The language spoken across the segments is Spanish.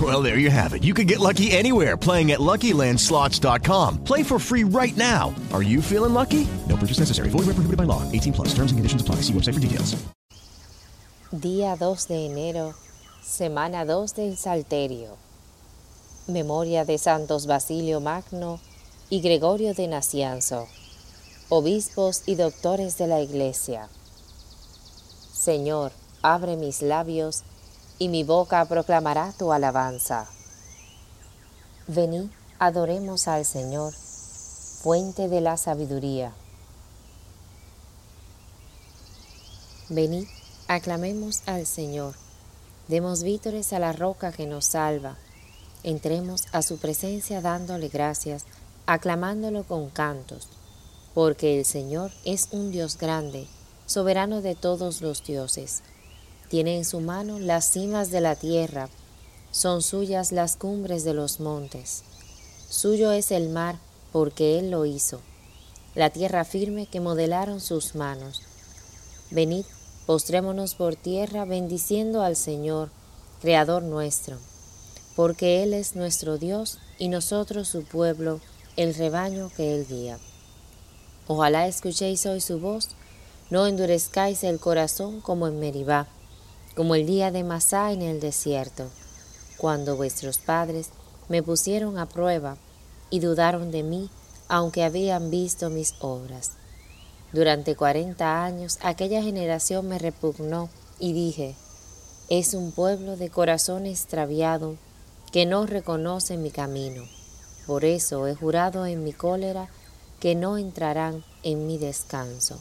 Well, there you have it. You can get lucky anywhere playing at LuckyLandSlots.com. Play for free right now. Are you feeling lucky? No purchase necessary. Void where prohibited by law. 18 plus. Terms and conditions apply. See website for details. Día 2 de enero, semana 2 del Salterio. Memoria de Santos Basilio Magno y Gregorio de Nacianzo, obispos y doctores de la Iglesia. Señor, abre mis labios y mi boca proclamará tu alabanza. Venid, adoremos al Señor, fuente de la sabiduría. Venid, aclamemos al Señor, demos vítores a la roca que nos salva, entremos a su presencia dándole gracias, aclamándolo con cantos, porque el Señor es un Dios grande, soberano de todos los dioses. Tiene en su mano las cimas de la tierra, son suyas las cumbres de los montes. Suyo es el mar, porque Él lo hizo, la tierra firme que modelaron sus manos. Venid, postrémonos por tierra, bendiciendo al Señor, Creador nuestro, porque Él es nuestro Dios y nosotros su pueblo, el rebaño que Él guía. Ojalá escuchéis hoy su voz, no endurezcáis el corazón como en Meribá, como el día de Masá en el desierto, cuando vuestros padres me pusieron a prueba y dudaron de mí, aunque habían visto mis obras. Durante cuarenta años aquella generación me repugnó y dije, es un pueblo de corazón extraviado que no reconoce mi camino. Por eso he jurado en mi cólera que no entrarán en mi descanso.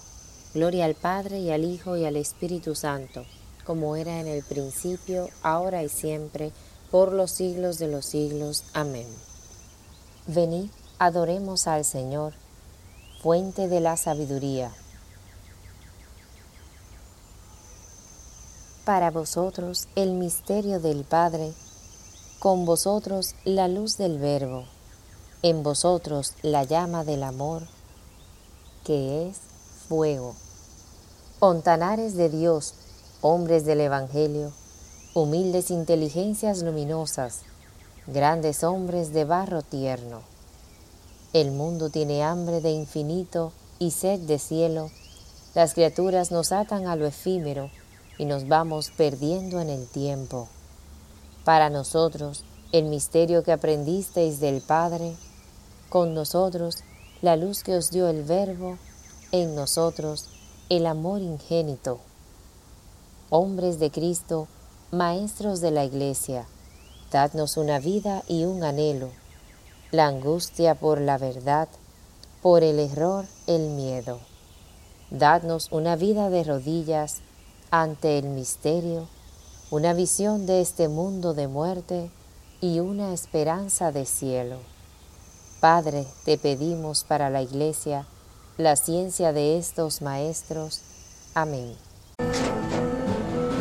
Gloria al Padre y al Hijo y al Espíritu Santo, como era en el principio, ahora y siempre, por los siglos de los siglos. Amén. Venid, adoremos al Señor, fuente de la sabiduría. Para vosotros el misterio del Padre, con vosotros la luz del Verbo, en vosotros la llama del amor, que es fuego. Ontanares de Dios, hombres del Evangelio, humildes inteligencias luminosas, grandes hombres de barro tierno. El mundo tiene hambre de infinito y sed de cielo, las criaturas nos atan a lo efímero y nos vamos perdiendo en el tiempo. Para nosotros, el misterio que aprendisteis del Padre, con nosotros la luz que os dio el Verbo, en nosotros el amor ingénito. Hombres de Cristo, maestros de la Iglesia, dadnos una vida y un anhelo, la angustia por la verdad, por el error el miedo. Dadnos una vida de rodillas ante el misterio, una visión de este mundo de muerte y una esperanza de cielo. Padre, te pedimos para la Iglesia la ciencia de estos maestros. Amén.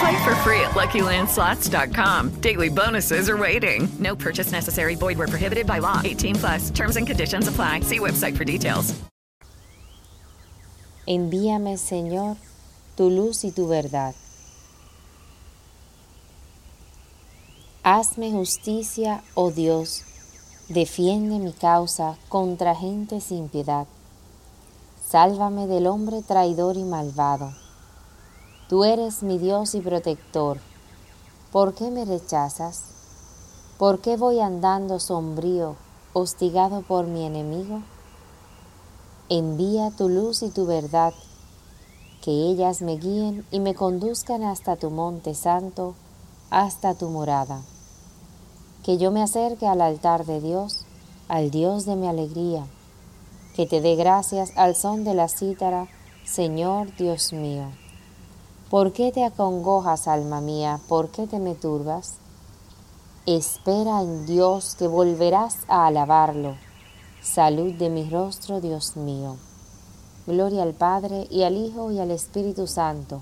Play for free at LuckyLandSlots.com. Daily bonuses are waiting. No purchase necessary. Void where prohibited by law. 18 plus. Terms and conditions apply. See website for details. Envíame, Señor, tu luz y tu verdad. Hazme justicia, oh Dios, defiende mi causa contra gente sin piedad. Sálvame del hombre traidor y malvado. Tú eres mi Dios y protector. ¿Por qué me rechazas? ¿Por qué voy andando sombrío, hostigado por mi enemigo? Envía tu luz y tu verdad, que ellas me guíen y me conduzcan hasta tu monte santo, hasta tu morada. Que yo me acerque al altar de Dios, al Dios de mi alegría, que te dé gracias al son de la cítara, Señor Dios mío. ¿Por qué te acongojas, alma mía? ¿Por qué te me turbas? Espera en Dios que volverás a alabarlo. Salud de mi rostro, Dios mío. Gloria al Padre y al Hijo y al Espíritu Santo,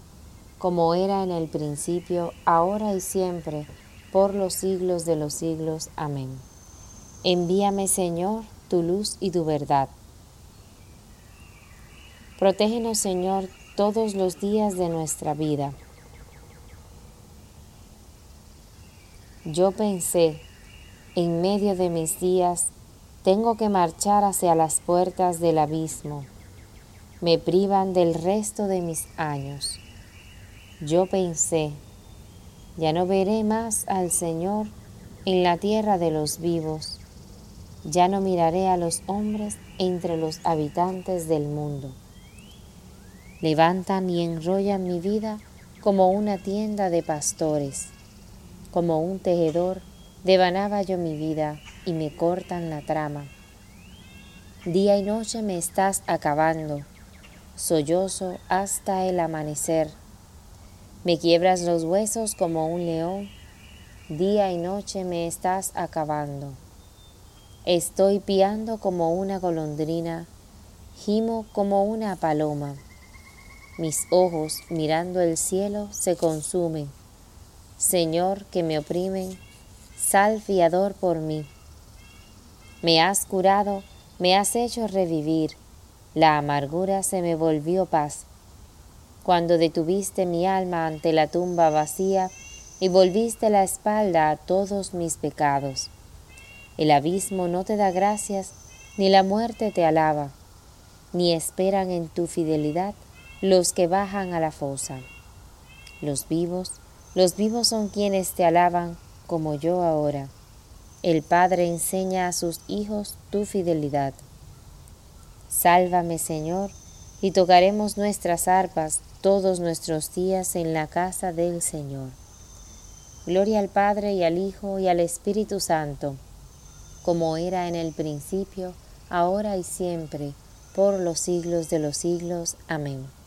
como era en el principio, ahora y siempre, por los siglos de los siglos. Amén. Envíame, Señor, tu luz y tu verdad. Protégenos, Señor, todos los días de nuestra vida. Yo pensé, en medio de mis días, tengo que marchar hacia las puertas del abismo. Me privan del resto de mis años. Yo pensé, ya no veré más al Señor en la tierra de los vivos. Ya no miraré a los hombres entre los habitantes del mundo. Levantan y enrollan mi vida como una tienda de pastores. Como un tejedor, devanaba yo mi vida y me cortan la trama. Día y noche me estás acabando, sollozo hasta el amanecer. Me quiebras los huesos como un león, día y noche me estás acabando. Estoy piando como una golondrina, gimo como una paloma. Mis ojos, mirando el cielo, se consumen. Señor, que me oprimen, sal fiador por mí. Me has curado, me has hecho revivir, la amargura se me volvió paz. Cuando detuviste mi alma ante la tumba vacía y volviste la espalda a todos mis pecados. El abismo no te da gracias, ni la muerte te alaba, ni esperan en tu fidelidad los que bajan a la fosa. Los vivos, los vivos son quienes te alaban como yo ahora. El Padre enseña a sus hijos tu fidelidad. Sálvame, Señor, y tocaremos nuestras arpas todos nuestros días en la casa del Señor. Gloria al Padre y al Hijo y al Espíritu Santo, como era en el principio, ahora y siempre, por los siglos de los siglos. Amén.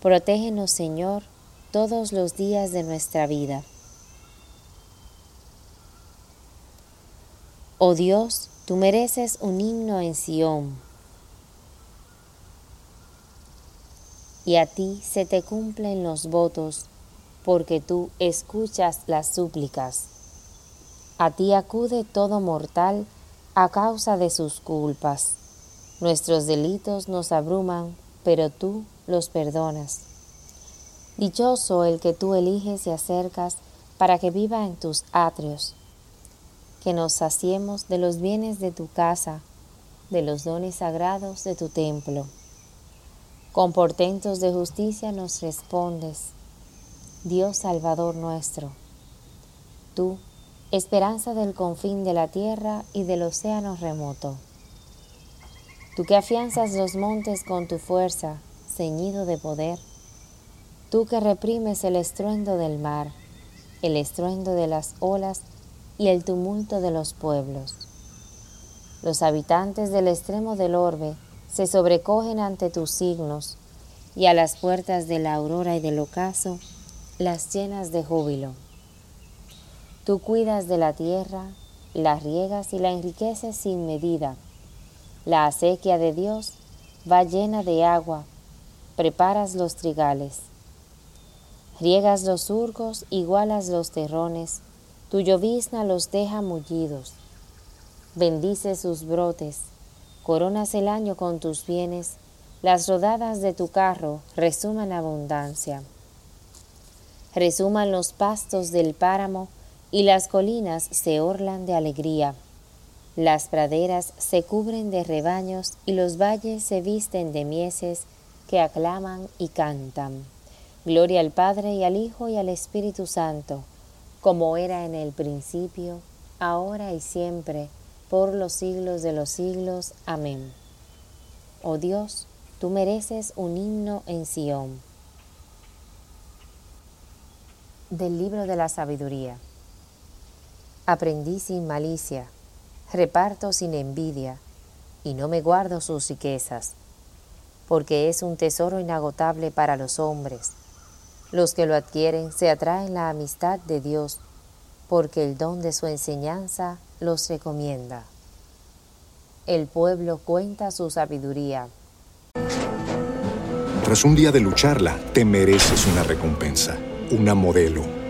Protégenos, Señor, todos los días de nuestra vida. Oh Dios, tú mereces un himno en Sión, y a ti se te cumplen los votos, porque tú escuchas las súplicas. A ti acude todo mortal a causa de sus culpas. Nuestros delitos nos abruman, pero tú los perdonas. Dichoso el que tú eliges y acercas para que viva en tus atrios. Que nos saciemos de los bienes de tu casa, de los dones sagrados de tu templo. Con portentos de justicia nos respondes, Dios Salvador nuestro. Tú, esperanza del confín de la tierra y del océano remoto. Tú que afianzas los montes con tu fuerza, ceñido de poder. Tú que reprimes el estruendo del mar, el estruendo de las olas y el tumulto de los pueblos. Los habitantes del extremo del orbe se sobrecogen ante tus signos, y a las puertas de la aurora y del ocaso las llenas de júbilo. Tú cuidas de la tierra, la riegas y la enriqueces sin medida. La acequia de Dios va llena de agua, preparas los trigales. Riegas los surcos, igualas los terrones, tu llovizna los deja mullidos. Bendice sus brotes, coronas el año con tus bienes, las rodadas de tu carro resuman abundancia. Resuman los pastos del páramo y las colinas se orlan de alegría. Las praderas se cubren de rebaños y los valles se visten de mieses que aclaman y cantan. Gloria al Padre y al Hijo y al Espíritu Santo, como era en el principio, ahora y siempre, por los siglos de los siglos. Amén. Oh Dios, tú mereces un himno en Sión. Del libro de la sabiduría. Aprendí sin malicia, reparto sin envidia, y no me guardo sus riquezas, porque es un tesoro inagotable para los hombres. Los que lo adquieren se atraen la amistad de Dios, porque el don de su enseñanza los recomienda. El pueblo cuenta su sabiduría. Tras un día de lucharla, te mereces una recompensa, una modelo,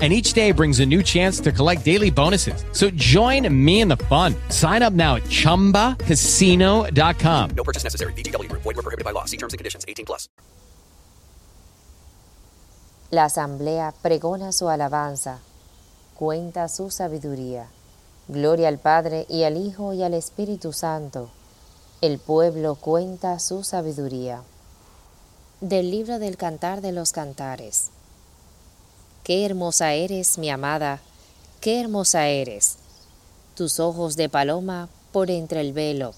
and each day brings a new chance to collect daily bonuses. So join me in the fun. Sign up now at ChumbaCasino.com. No purchase necessary. BGW. Void were prohibited by law. See terms and conditions. 18 plus. La asamblea pregona su alabanza, cuenta su sabiduría. Gloria al Padre y al Hijo y al Espíritu Santo. El pueblo cuenta su sabiduría. Del libro del Cantar de los Cantares. Qué hermosa eres, mi amada, qué hermosa eres. Tus ojos de paloma por entre el velo,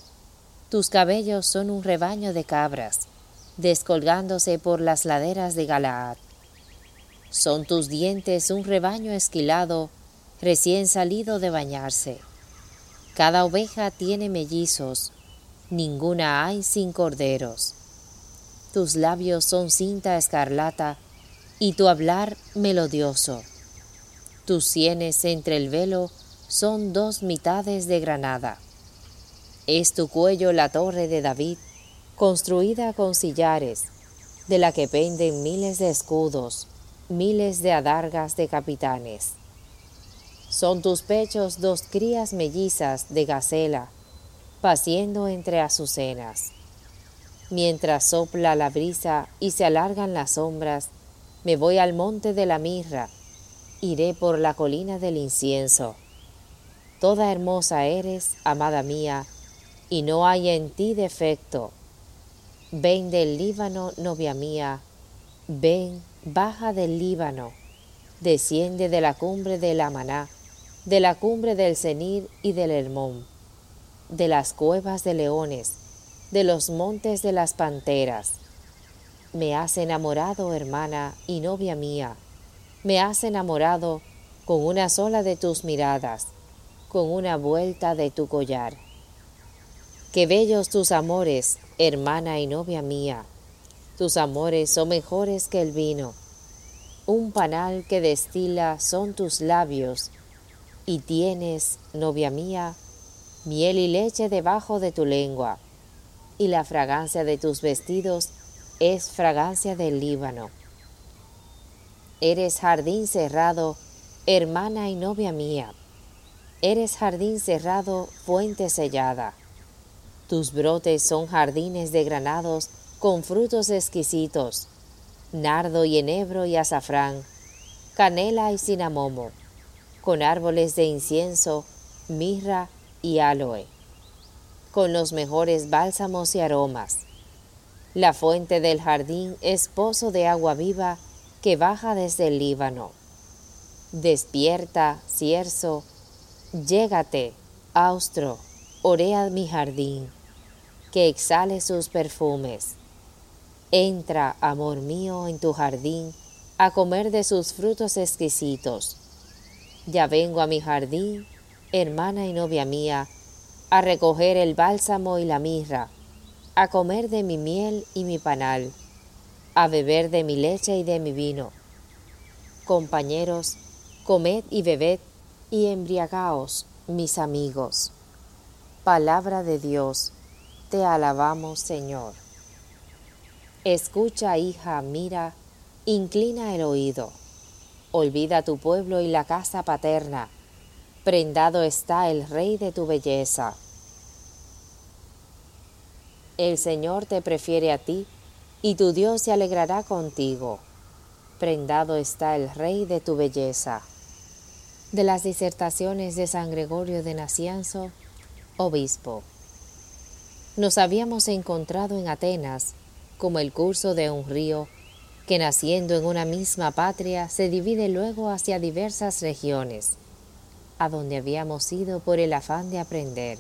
tus cabellos son un rebaño de cabras, descolgándose por las laderas de Galaad. Son tus dientes un rebaño esquilado, recién salido de bañarse. Cada oveja tiene mellizos, ninguna hay sin corderos. Tus labios son cinta escarlata, y tu hablar melodioso. Tus sienes entre el velo son dos mitades de granada. Es tu cuello la torre de David, construida con sillares, de la que penden miles de escudos, miles de adargas de capitanes. Son tus pechos dos crías mellizas de gacela, paciendo entre azucenas. Mientras sopla la brisa y se alargan las sombras, me voy al monte de la mirra, iré por la colina del incienso. Toda hermosa eres, amada mía, y no hay en ti defecto. Ven del Líbano, novia mía, ven, baja del Líbano, desciende de la cumbre del Amaná, de la cumbre del Cenir y del Hermón, de las cuevas de leones, de los montes de las panteras. Me has enamorado, hermana y novia mía, me has enamorado con una sola de tus miradas, con una vuelta de tu collar. Qué bellos tus amores, hermana y novia mía, tus amores son mejores que el vino. Un panal que destila son tus labios, y tienes, novia mía, miel y leche debajo de tu lengua y la fragancia de tus vestidos es fragancia del Líbano. Eres jardín cerrado, hermana y novia mía. Eres jardín cerrado, fuente sellada. Tus brotes son jardines de granados con frutos exquisitos, nardo y enebro y azafrán, canela y cinamomo, con árboles de incienso, mirra y aloe con los mejores bálsamos y aromas. La fuente del jardín es pozo de agua viva que baja desde el Líbano. Despierta, cierzo, llégate, austro, orea mi jardín, que exhale sus perfumes. Entra, amor mío, en tu jardín, a comer de sus frutos exquisitos. Ya vengo a mi jardín, hermana y novia mía, a recoger el bálsamo y la mirra, a comer de mi miel y mi panal, a beber de mi leche y de mi vino. Compañeros, comed y bebed y embriagaos, mis amigos. Palabra de Dios, te alabamos Señor. Escucha, hija, mira, inclina el oído. Olvida tu pueblo y la casa paterna prendado está el Rey de tu belleza. El Señor te prefiere a ti, y tu Dios se alegrará contigo. Prendado está el Rey de tu belleza. De las disertaciones de San Gregorio de Nacianzo, obispo. Nos habíamos encontrado en Atenas como el curso de un río que naciendo en una misma patria se divide luego hacia diversas regiones a donde habíamos ido por el afán de aprender.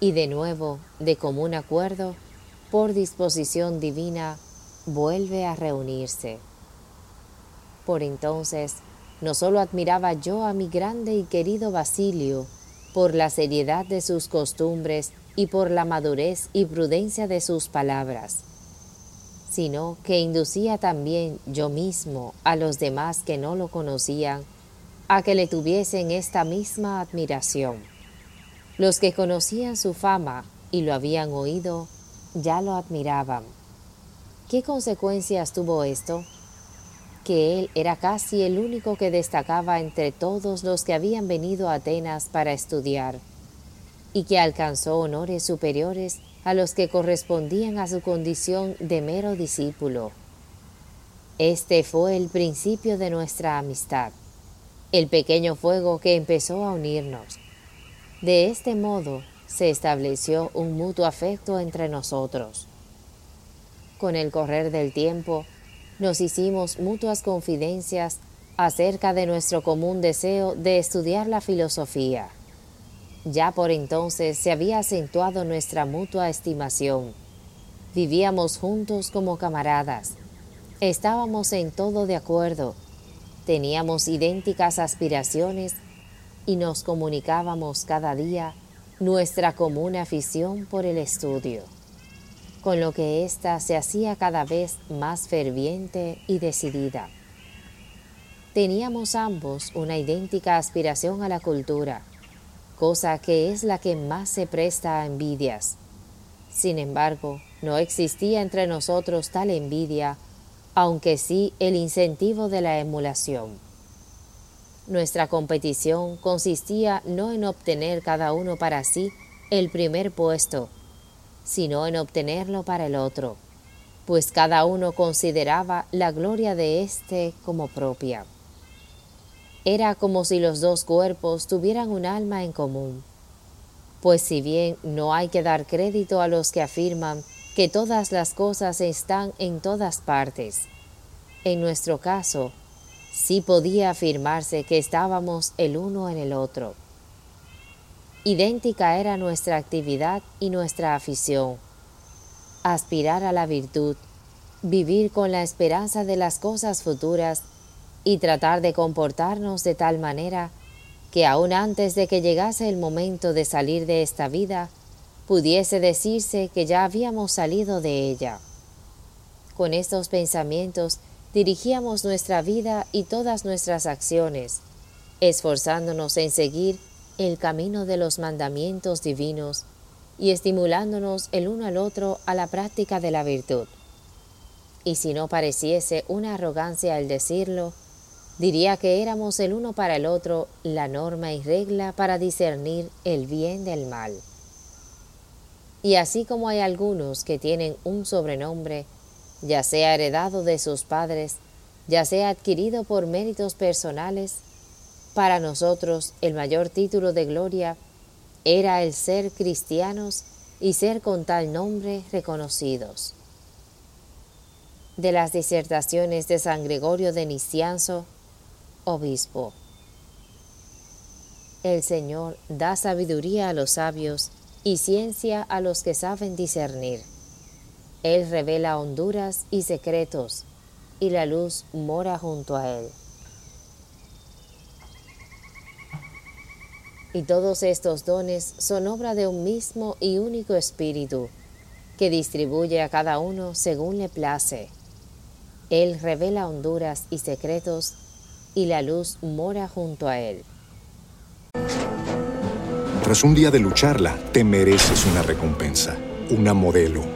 Y de nuevo, de común acuerdo, por disposición divina, vuelve a reunirse. Por entonces, no solo admiraba yo a mi grande y querido Basilio, por la seriedad de sus costumbres y por la madurez y prudencia de sus palabras, sino que inducía también yo mismo a los demás que no lo conocían a que le tuviesen esta misma admiración. Los que conocían su fama y lo habían oído, ya lo admiraban. ¿Qué consecuencias tuvo esto? Que él era casi el único que destacaba entre todos los que habían venido a Atenas para estudiar, y que alcanzó honores superiores a los que correspondían a su condición de mero discípulo. Este fue el principio de nuestra amistad el pequeño fuego que empezó a unirnos. De este modo se estableció un mutuo afecto entre nosotros. Con el correr del tiempo, nos hicimos mutuas confidencias acerca de nuestro común deseo de estudiar la filosofía. Ya por entonces se había acentuado nuestra mutua estimación. Vivíamos juntos como camaradas. Estábamos en todo de acuerdo Teníamos idénticas aspiraciones y nos comunicábamos cada día nuestra común afición por el estudio, con lo que ésta se hacía cada vez más ferviente y decidida. Teníamos ambos una idéntica aspiración a la cultura, cosa que es la que más se presta a envidias. Sin embargo, no existía entre nosotros tal envidia aunque sí el incentivo de la emulación. Nuestra competición consistía no en obtener cada uno para sí el primer puesto, sino en obtenerlo para el otro, pues cada uno consideraba la gloria de éste como propia. Era como si los dos cuerpos tuvieran un alma en común, pues si bien no hay que dar crédito a los que afirman que todas las cosas están en todas partes. En nuestro caso, sí podía afirmarse que estábamos el uno en el otro. Idéntica era nuestra actividad y nuestra afición. Aspirar a la virtud, vivir con la esperanza de las cosas futuras y tratar de comportarnos de tal manera que aun antes de que llegase el momento de salir de esta vida, pudiese decirse que ya habíamos salido de ella. Con estos pensamientos dirigíamos nuestra vida y todas nuestras acciones, esforzándonos en seguir el camino de los mandamientos divinos y estimulándonos el uno al otro a la práctica de la virtud. Y si no pareciese una arrogancia el decirlo, diría que éramos el uno para el otro la norma y regla para discernir el bien del mal. Y así como hay algunos que tienen un sobrenombre, ya sea heredado de sus padres, ya sea adquirido por méritos personales, para nosotros el mayor título de gloria era el ser cristianos y ser con tal nombre reconocidos. De las disertaciones de San Gregorio de Nicianzo, obispo. El Señor da sabiduría a los sabios y ciencia a los que saben discernir. Él revela honduras y secretos, y la luz mora junto a él. Y todos estos dones son obra de un mismo y único Espíritu, que distribuye a cada uno según le place. Él revela honduras y secretos, y la luz mora junto a él. Tras un día de lucharla, te mereces una recompensa, una modelo,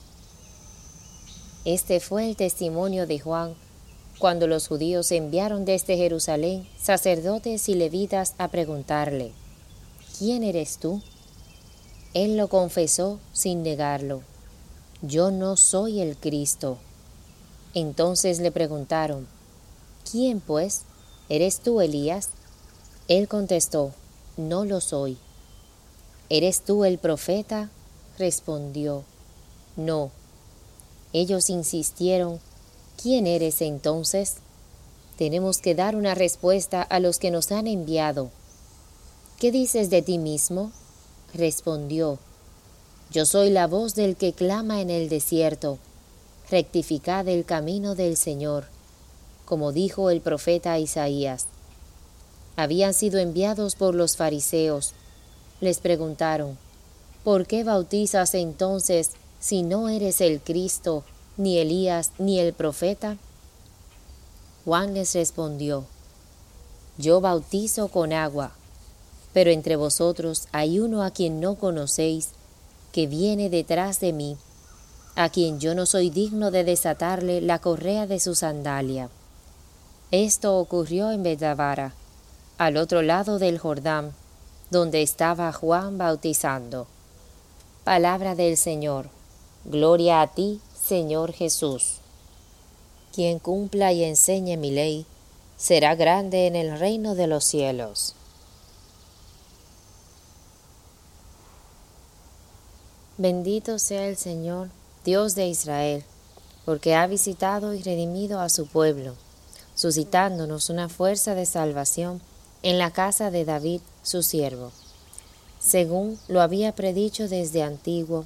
Este fue el testimonio de Juan cuando los judíos enviaron desde Jerusalén sacerdotes y levitas a preguntarle, ¿quién eres tú? Él lo confesó sin negarlo, yo no soy el Cristo. Entonces le preguntaron, ¿quién pues? ¿Eres tú Elías? Él contestó, no lo soy. ¿Eres tú el profeta? respondió, No. Ellos insistieron, ¿quién eres entonces? Tenemos que dar una respuesta a los que nos han enviado. ¿Qué dices de ti mismo? respondió, Yo soy la voz del que clama en el desierto, rectificad el camino del Señor, como dijo el profeta Isaías. Habían sido enviados por los fariseos. Les preguntaron, ¿Por qué bautizas entonces si no eres el Cristo, ni Elías, ni el profeta? Juan les respondió, Yo bautizo con agua, pero entre vosotros hay uno a quien no conocéis, que viene detrás de mí, a quien yo no soy digno de desatarle la correa de su sandalia. Esto ocurrió en Betavara, al otro lado del Jordán, donde estaba Juan bautizando. Palabra del Señor. Gloria a ti, Señor Jesús. Quien cumpla y enseñe mi ley, será grande en el reino de los cielos. Bendito sea el Señor, Dios de Israel, porque ha visitado y redimido a su pueblo, suscitándonos una fuerza de salvación en la casa de David, su siervo según lo había predicho desde antiguo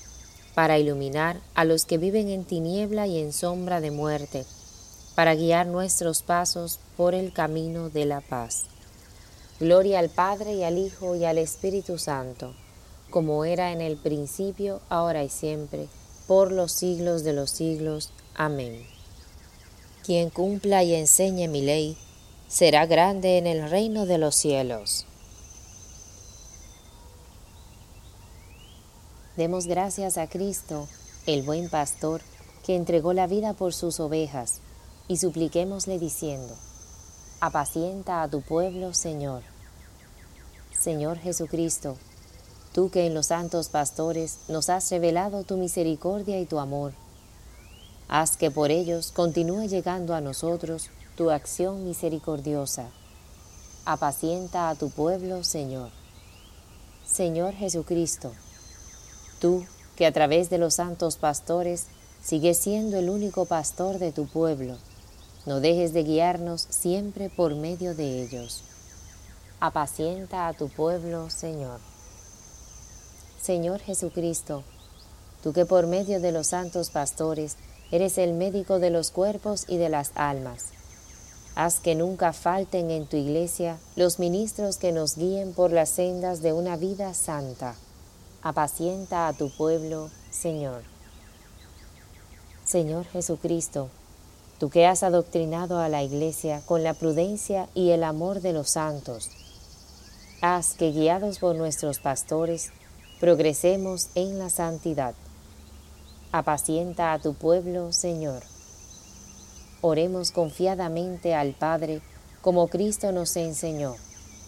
para iluminar a los que viven en tiniebla y en sombra de muerte, para guiar nuestros pasos por el camino de la paz. Gloria al Padre y al Hijo y al Espíritu Santo, como era en el principio, ahora y siempre, por los siglos de los siglos. Amén. Quien cumpla y enseñe mi ley, será grande en el reino de los cielos. Demos gracias a Cristo, el buen pastor, que entregó la vida por sus ovejas, y supliquémosle diciendo, apacienta a tu pueblo, Señor. Señor Jesucristo, tú que en los santos pastores nos has revelado tu misericordia y tu amor, haz que por ellos continúe llegando a nosotros tu acción misericordiosa. Apacienta a tu pueblo, Señor. Señor Jesucristo, tú que a través de los santos pastores sigues siendo el único pastor de tu pueblo, no dejes de guiarnos siempre por medio de ellos. Apacienta a tu pueblo, Señor. Señor Jesucristo, tú que por medio de los santos pastores eres el médico de los cuerpos y de las almas, haz que nunca falten en tu iglesia los ministros que nos guíen por las sendas de una vida santa. Apacienta a tu pueblo, Señor. Señor Jesucristo, tú que has adoctrinado a la Iglesia con la prudencia y el amor de los santos, haz que guiados por nuestros pastores, progresemos en la santidad. Apacienta a tu pueblo, Señor. Oremos confiadamente al Padre, como Cristo nos enseñó.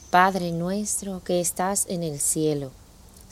Padre nuestro que estás en el cielo,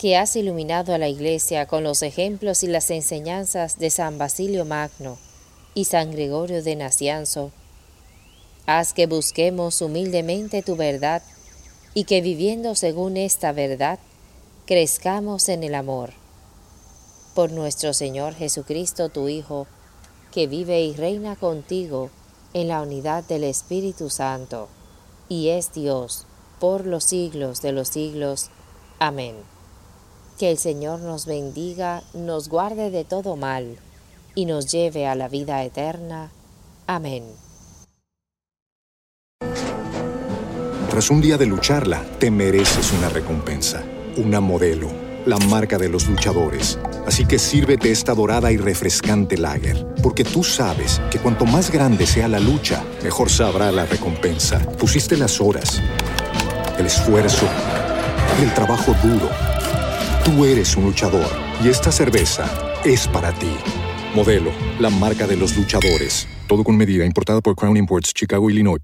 que has iluminado a la Iglesia con los ejemplos y las enseñanzas de San Basilio Magno y San Gregorio de Nacianzo, Haz que busquemos humildemente tu verdad y que viviendo según esta verdad, crezcamos en el amor. Por nuestro Señor Jesucristo, tu Hijo, que vive y reina contigo en la unidad del Espíritu Santo, y es Dios por los siglos de los siglos. Amén. Que el Señor nos bendiga, nos guarde de todo mal, y nos lleve a la vida eterna. Amén. Tras un día de lucharla, te mereces una recompensa, una modelo, la marca de los luchadores. Así que sírvete esta dorada y refrescante lager, porque tú sabes que cuanto más grande sea la lucha, mejor sabrá la recompensa. Pusiste las horas, el esfuerzo, el trabajo duro. Tú eres un luchador y esta cerveza es para ti. Modelo, la marca de los luchadores. Todo con medida, importada por Crown Imports, Chicago, Illinois.